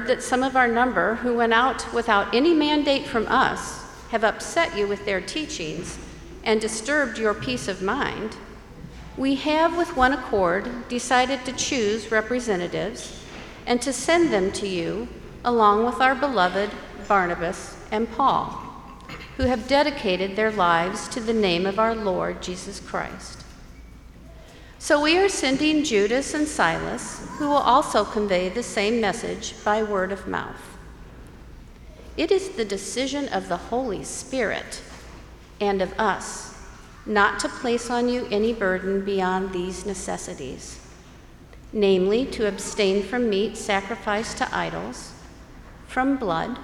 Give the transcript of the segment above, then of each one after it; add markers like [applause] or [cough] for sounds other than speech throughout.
heard that some of our number who went out without any mandate from us have upset you with their teachings and disturbed your peace of mind, we have with one accord decided to choose representatives and to send them to you along with our beloved Barnabas and Paul, who have dedicated their lives to the name of our Lord Jesus Christ. So we are sending Judas and Silas, who will also convey the same message by word of mouth. It is the decision of the Holy Spirit and of us not to place on you any burden beyond these necessities namely, to abstain from meat sacrificed to idols, from blood,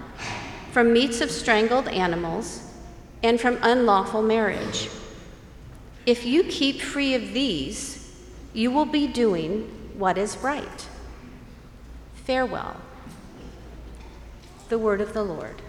from meats of strangled animals, and from unlawful marriage. If you keep free of these, you will be doing what is right. Farewell. The word of the Lord.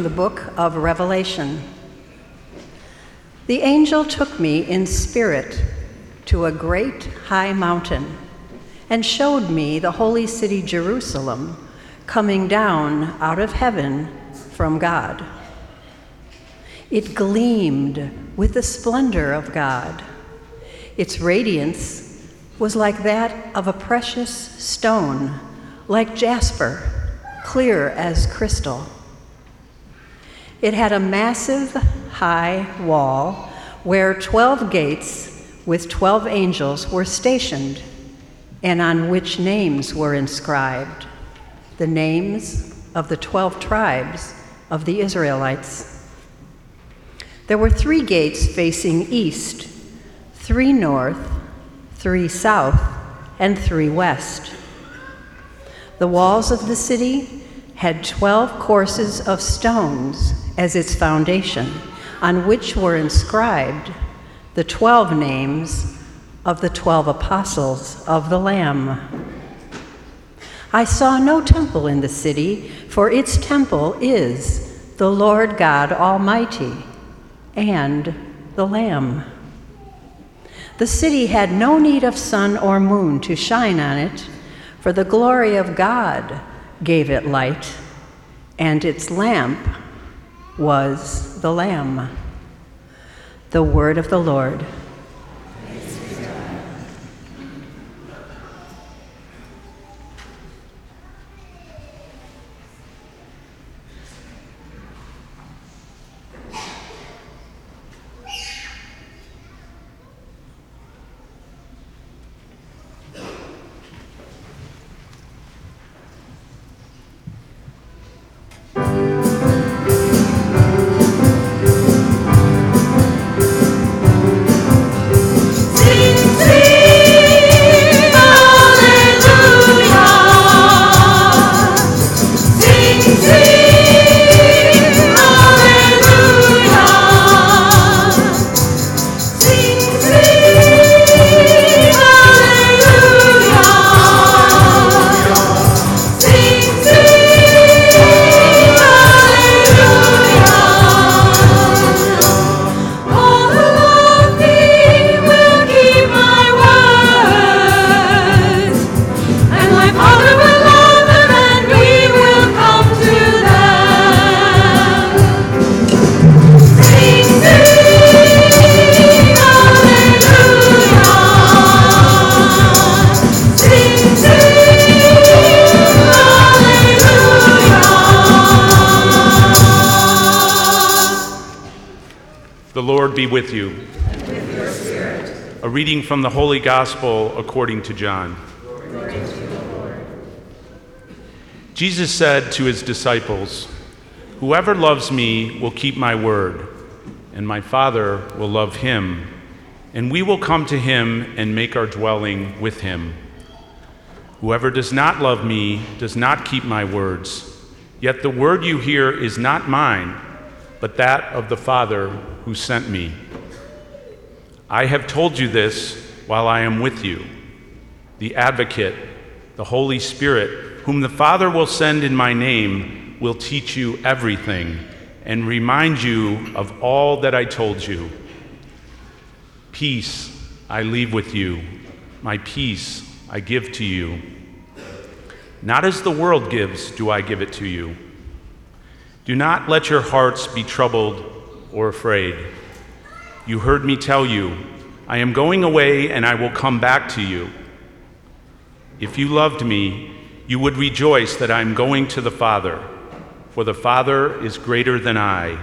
From the book of Revelation. The angel took me in spirit to a great high mountain and showed me the holy city Jerusalem coming down out of heaven from God. It gleamed with the splendor of God. Its radiance was like that of a precious stone, like jasper, clear as crystal. It had a massive high wall where 12 gates with 12 angels were stationed and on which names were inscribed the names of the 12 tribes of the Israelites. There were three gates facing east, three north, three south, and three west. The walls of the city had 12 courses of stones as its foundation, on which were inscribed the the twelve names of the twelve apostles of the Lamb. I saw no temple in the city, for its temple is the Lord God Almighty and the Lamb. The city had no need of sun or moon to shine on it, for the glory of God gave it light, and its lamp was the Lamb. The word of the Lord. Sing, With you. A reading from the Holy Gospel according to John. Jesus said to his disciples, Whoever loves me will keep my word, and my Father will love him, and we will come to him and make our dwelling with him. Whoever does not love me does not keep my words. Yet the word you hear is not mine, but that of the Father who sent me. I have told you this while I am with you. The advocate, the Holy Spirit, whom the Father will send in my name, will teach you everything and remind you of all that I told you. Peace I leave with you, my peace I give to you. Not as the world gives, do I give it to you. Do not let your hearts be troubled or afraid. You heard me tell you, I am going away and I will come back to you. If you loved me, you would rejoice that I am going to the Father, for the Father is greater than I.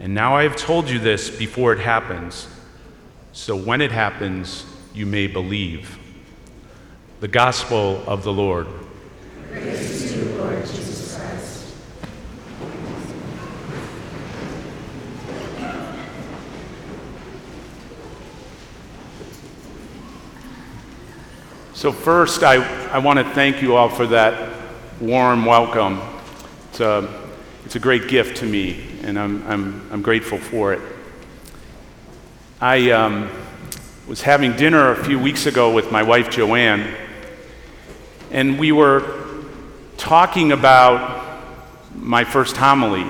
And now I have told you this before it happens, so when it happens, you may believe. The Gospel of the Lord. So, first, I, I want to thank you all for that warm welcome. It's a, it's a great gift to me, and I'm, I'm, I'm grateful for it. I um, was having dinner a few weeks ago with my wife Joanne, and we were talking about my first homily.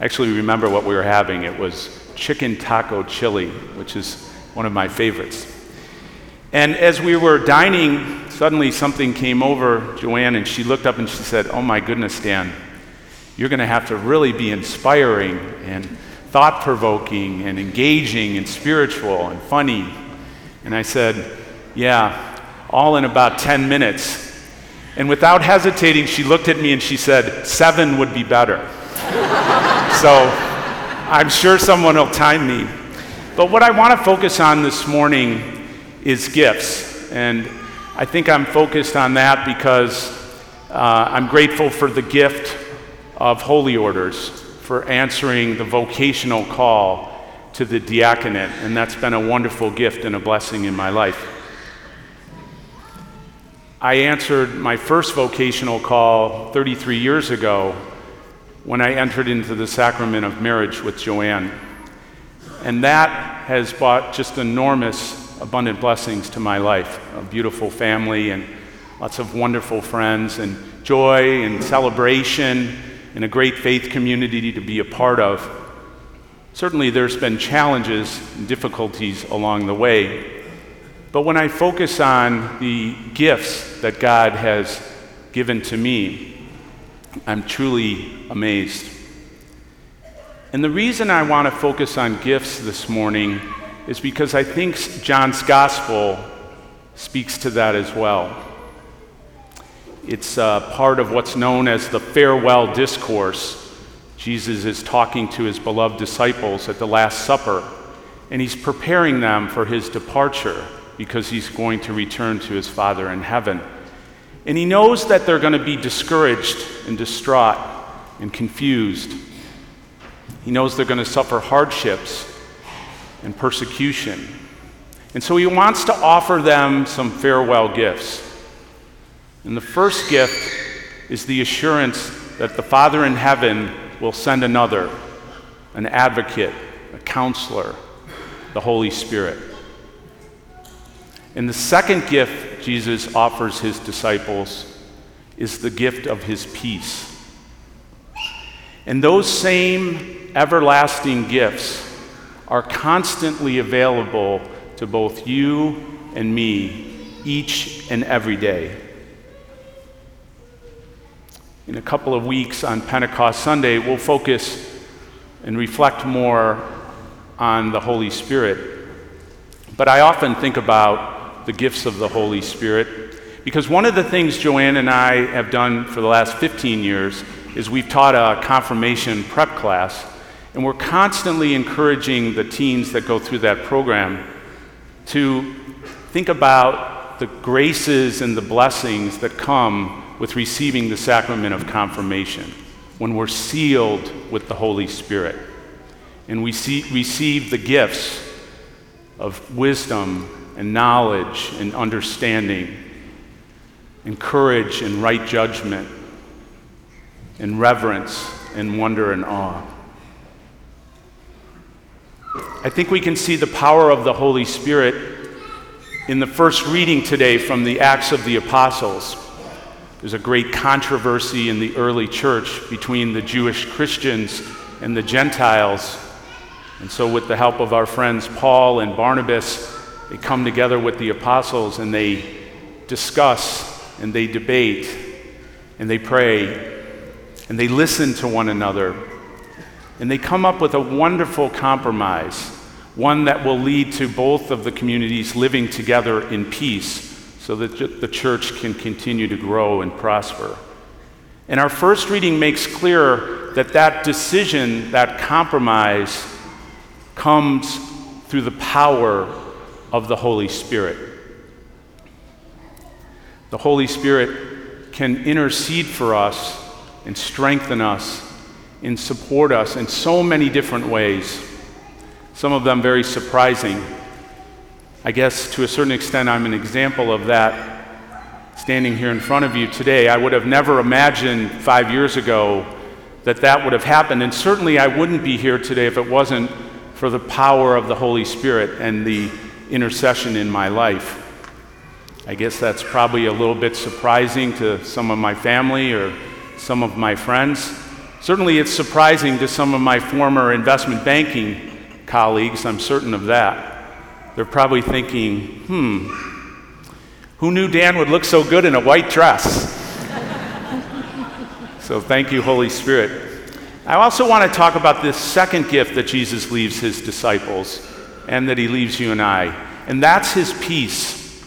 Actually, remember what we were having. It was chicken taco chili, which is one of my favorites. And as we were dining, suddenly something came over Joanne, and she looked up and she said, Oh my goodness, Dan, you're going to have to really be inspiring and thought provoking and engaging and spiritual and funny. And I said, Yeah, all in about 10 minutes. And without hesitating, she looked at me and she said, Seven would be better. [laughs] so I'm sure someone will time me. But what I want to focus on this morning is gifts. And I think I'm focused on that because uh, I'm grateful for the gift of holy orders, for answering the vocational call to the diaconate. And that's been a wonderful gift and a blessing in my life. I answered my first vocational call 33 years ago when I entered into the sacrament of marriage with Joanne. And that has brought just enormous, abundant blessings to my life a beautiful family and lots of wonderful friends, and joy and celebration, and a great faith community to be a part of. Certainly, there's been challenges and difficulties along the way. But when I focus on the gifts that God has given to me, I'm truly amazed. And the reason I want to focus on gifts this morning is because I think John's gospel speaks to that as well. It's uh, part of what's known as the farewell discourse. Jesus is talking to his beloved disciples at the Last Supper, and he's preparing them for his departure because he's going to return to his Father in heaven. And he knows that they're going to be discouraged and distraught and confused. He knows they're going to suffer hardships and persecution. And so he wants to offer them some farewell gifts. And the first gift is the assurance that the Father in heaven will send another, an advocate, a counselor, the Holy Spirit. And the second gift Jesus offers his disciples is the gift of his peace. And those same everlasting gifts are constantly available to both you and me each and every day. In a couple of weeks on Pentecost Sunday, we'll focus and reflect more on the Holy Spirit. But I often think about the gifts of the Holy Spirit because one of the things Joanne and I have done for the last 15 years is we've taught a confirmation prep class, and we're constantly encouraging the teens that go through that program to think about the graces and the blessings that come with receiving the sacrament of confirmation, when we're sealed with the Holy Spirit, and we see, receive the gifts of wisdom and knowledge and understanding, and courage and right judgment, and reverence and wonder and awe. I think we can see the power of the Holy Spirit in the first reading today from the Acts of the Apostles. There's a great controversy in the early church between the Jewish Christians and the Gentiles. And so, with the help of our friends Paul and Barnabas, they come together with the apostles and they discuss and they debate and they pray and they listen to one another. And they come up with a wonderful compromise, one that will lead to both of the communities living together in peace so that the church can continue to grow and prosper. And our first reading makes clear that that decision, that compromise, comes through the power of the Holy Spirit. The Holy Spirit can intercede for us and strengthen us and support us in so many different ways, some of them very surprising. I guess to a certain extent, I'm an example of that standing here in front of you today. I would have never imagined five years ago that that would have happened. And certainly, I wouldn't be here today if it wasn't for the power of the Holy Spirit and the intercession in my life. I guess that's probably a little bit surprising to some of my family or some of my friends. Certainly, it's surprising to some of my former investment banking colleagues, I'm certain of that. They're probably thinking, hmm, who knew Dan would look so good in a white dress? [laughs] so thank you, Holy Spirit. I also want to talk about this second gift that Jesus leaves his disciples and that he leaves you and I, and that's his peace.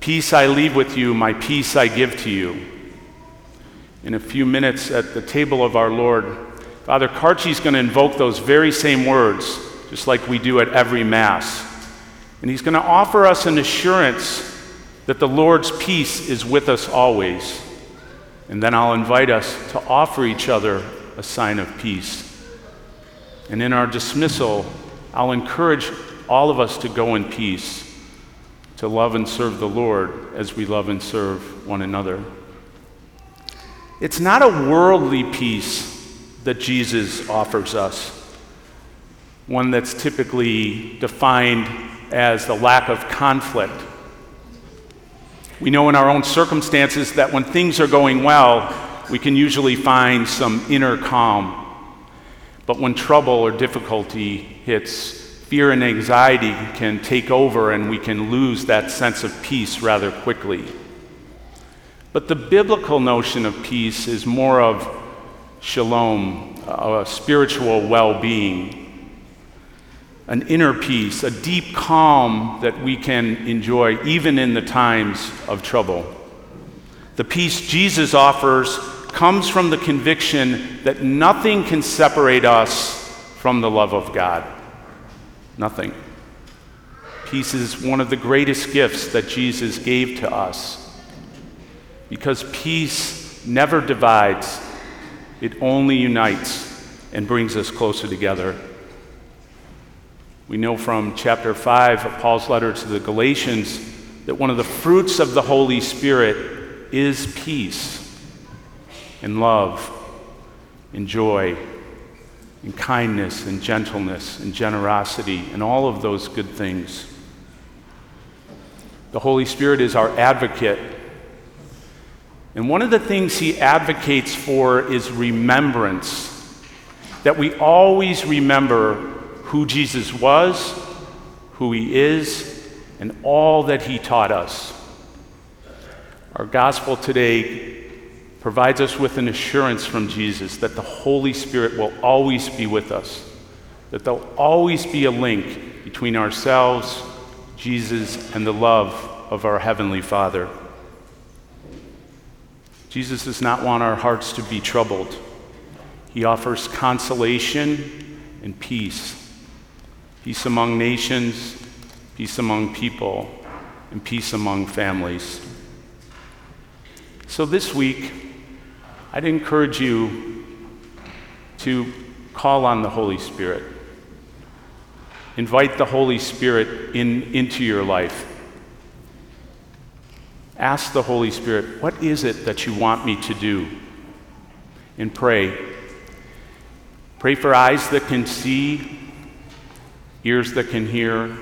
Peace I leave with you, my peace I give to you. In a few minutes at the table of our Lord, Father Karchi is going to invoke those very same words, just like we do at every Mass. And he's going to offer us an assurance that the Lord's peace is with us always. And then I'll invite us to offer each other a sign of peace. And in our dismissal, I'll encourage all of us to go in peace, to love and serve the Lord as we love and serve one another. It's not a worldly peace that Jesus offers us. one that's typically defined as the lack of conflict. We know in our own circumstances that when things are going well, we can usually find some inner calm. But when trouble or difficulty hits, fear and anxiety can take over and we can lose that sense of peace rather quickly. But the biblical notion of peace is more of shalom, a spiritual well being, an inner peace, a deep calm that we can enjoy even in the times of trouble. The peace Jesus offers comes from the conviction that nothing can separate us from the love of God. Nothing. Peace is one of the greatest gifts that Jesus gave to us because peace never divides, it only unites and brings us closer together. We know from chapter 5 of Paul's letter to the Galatians that one of the fruits of the Holy Spirit is peace and love and joy and kindness and gentleness and generosity and all of those good things. The Holy Spirit is our advocate. And one of the things he advocates for is remembrance. That we always remember who Jesus was, who he is, and all that he taught us. Our gospel today provides us with an assurance from Jesus that the Holy Spirit will always be with us, that there'll always be a link between ourselves, Jesus, and the love of our Heavenly Father. Jesus does not want our hearts to be troubled. He offers consolation and peace peace among nations, peace among people, and peace among families. So this week, I'd encourage you to call on the Holy Spirit. Invite the Holy Spirit in, into your life. Ask the Holy Spirit, what is it that you want me to do? And pray. Pray for eyes that can see, ears that can hear,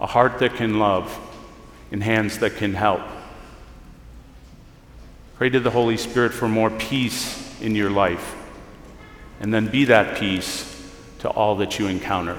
a heart that can love, and hands that can help. Pray to the Holy Spirit for more peace in your life, and then be that peace to all that you encounter.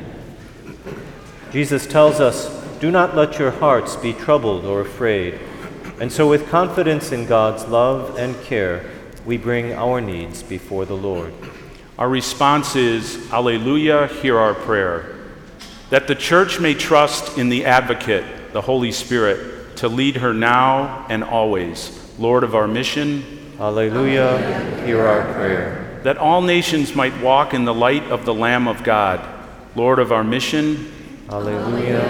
Jesus tells us, Do not let your hearts be troubled or afraid. And so, with confidence in God's love and care, we bring our needs before the Lord. Our response is, Alleluia, hear our prayer. that the church may trust in the advocate, the Holy Spirit, to lead her now and always. Lord of our mission, Alleluia, hear our prayer. that all nations might walk in the light of the Lamb of God. Lord of our mission, Alleluia,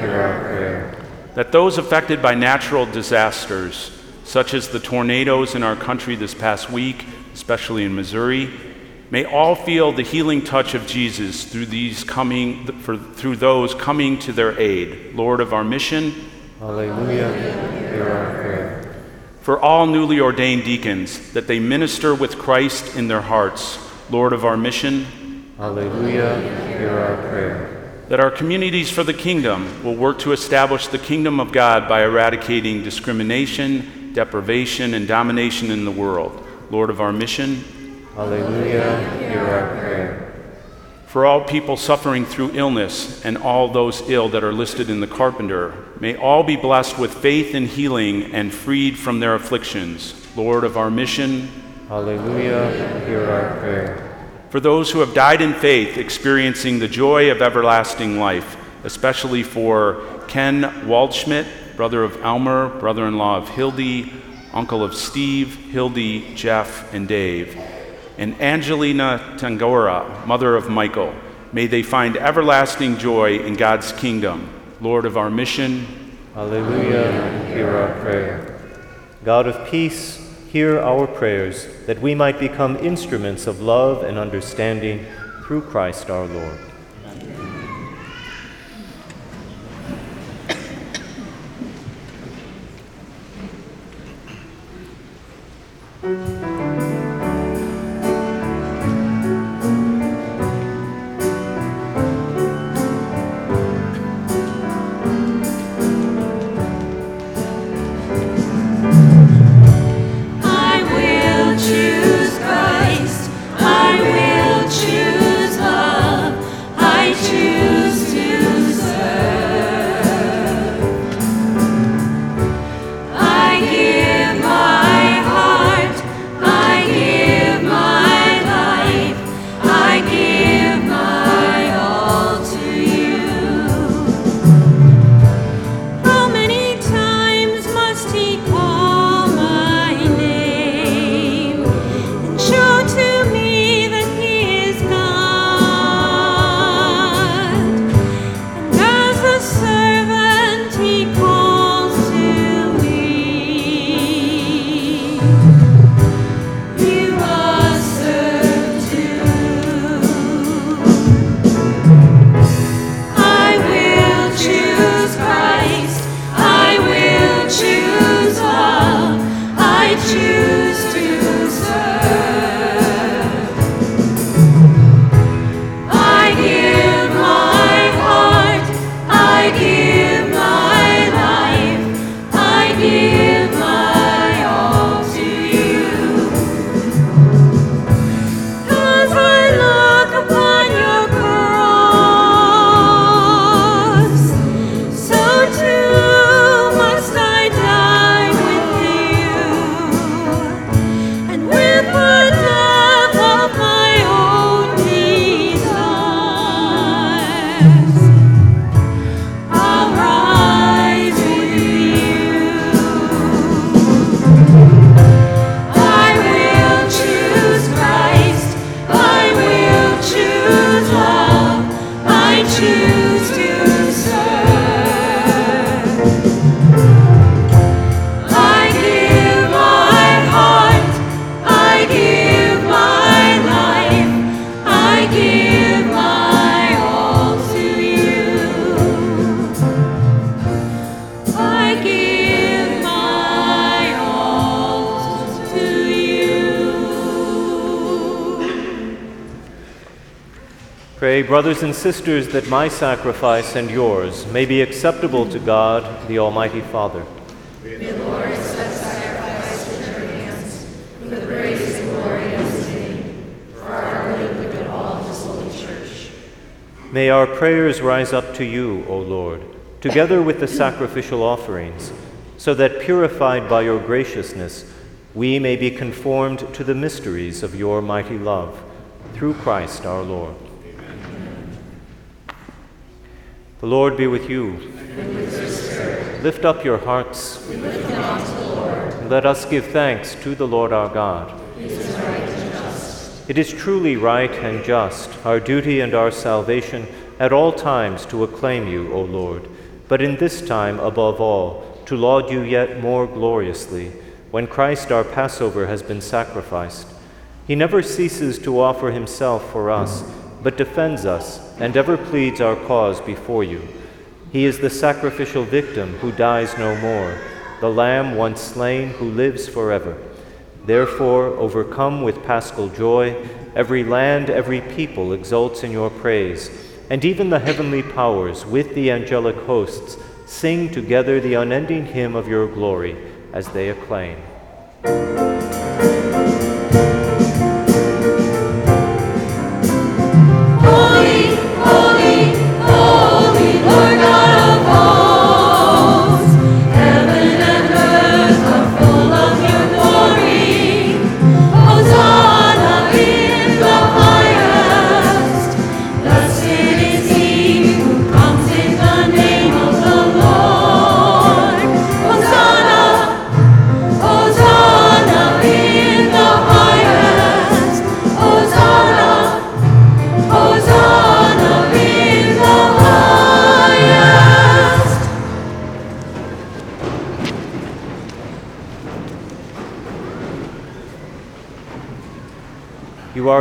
hear our prayer. that those affected by natural disasters, such as the tornadoes in our country this past week, especially in Missouri, may all feel the healing touch of Jesus through these coming for, through those coming to their aid. Lord of our mission, Alleluia, hear our prayer. for all newly ordained deacons, that they minister with Christ in their hearts. Lord of our mission, Alleluia, hear our prayer. That our communities for the kingdom will work to establish the kingdom of God by eradicating discrimination, deprivation, and domination in the world. Lord of our mission, Alleluia, hear our prayer. for all people suffering through illness and all those ill that are listed in the carpenter, may all be blessed with faith and healing and freed from their afflictions. Lord of our mission, Alleluia, hear our prayer. For those who have died in faith, experiencing the joy of everlasting life, especially for Ken Waldschmidt, brother of Elmer, brother in law of Hildy, uncle of Steve, Hildy, Jeff, and Dave, and Angelina Tangora, mother of Michael. May they find everlasting joy in God's kingdom. Lord of our mission, Alleluia, hear our prayer. God of peace, hear our prayers, that we might become instruments of love and understanding through Christ our Lord. Brothers and sisters, that my sacrifice and yours may be acceptable to God, the Almighty Father. May our prayers rise up to you, O Lord, together with the sacrificial offerings, so that purified by your graciousness, we may be conformed to the mysteries of your mighty love, through Christ our Lord. The Lord be with you. Lift up your hearts. And let us give thanks to the Lord our God. It is truly right and just, our duty and our salvation, at all times to acclaim you, O Lord, but in this time above all, to laud you yet more gloriously, when Christ our Passover has been sacrificed. He never ceases to offer himself for us, but defends us and ever pleads our cause before you. He is the sacrificial victim who dies no more, the Lamb once slain who lives forever. Therefore, overcome with paschal joy, every land, every people exults in your praise, and even the heavenly powers with the angelic hosts sing together the unending hymn of your glory as they acclaim.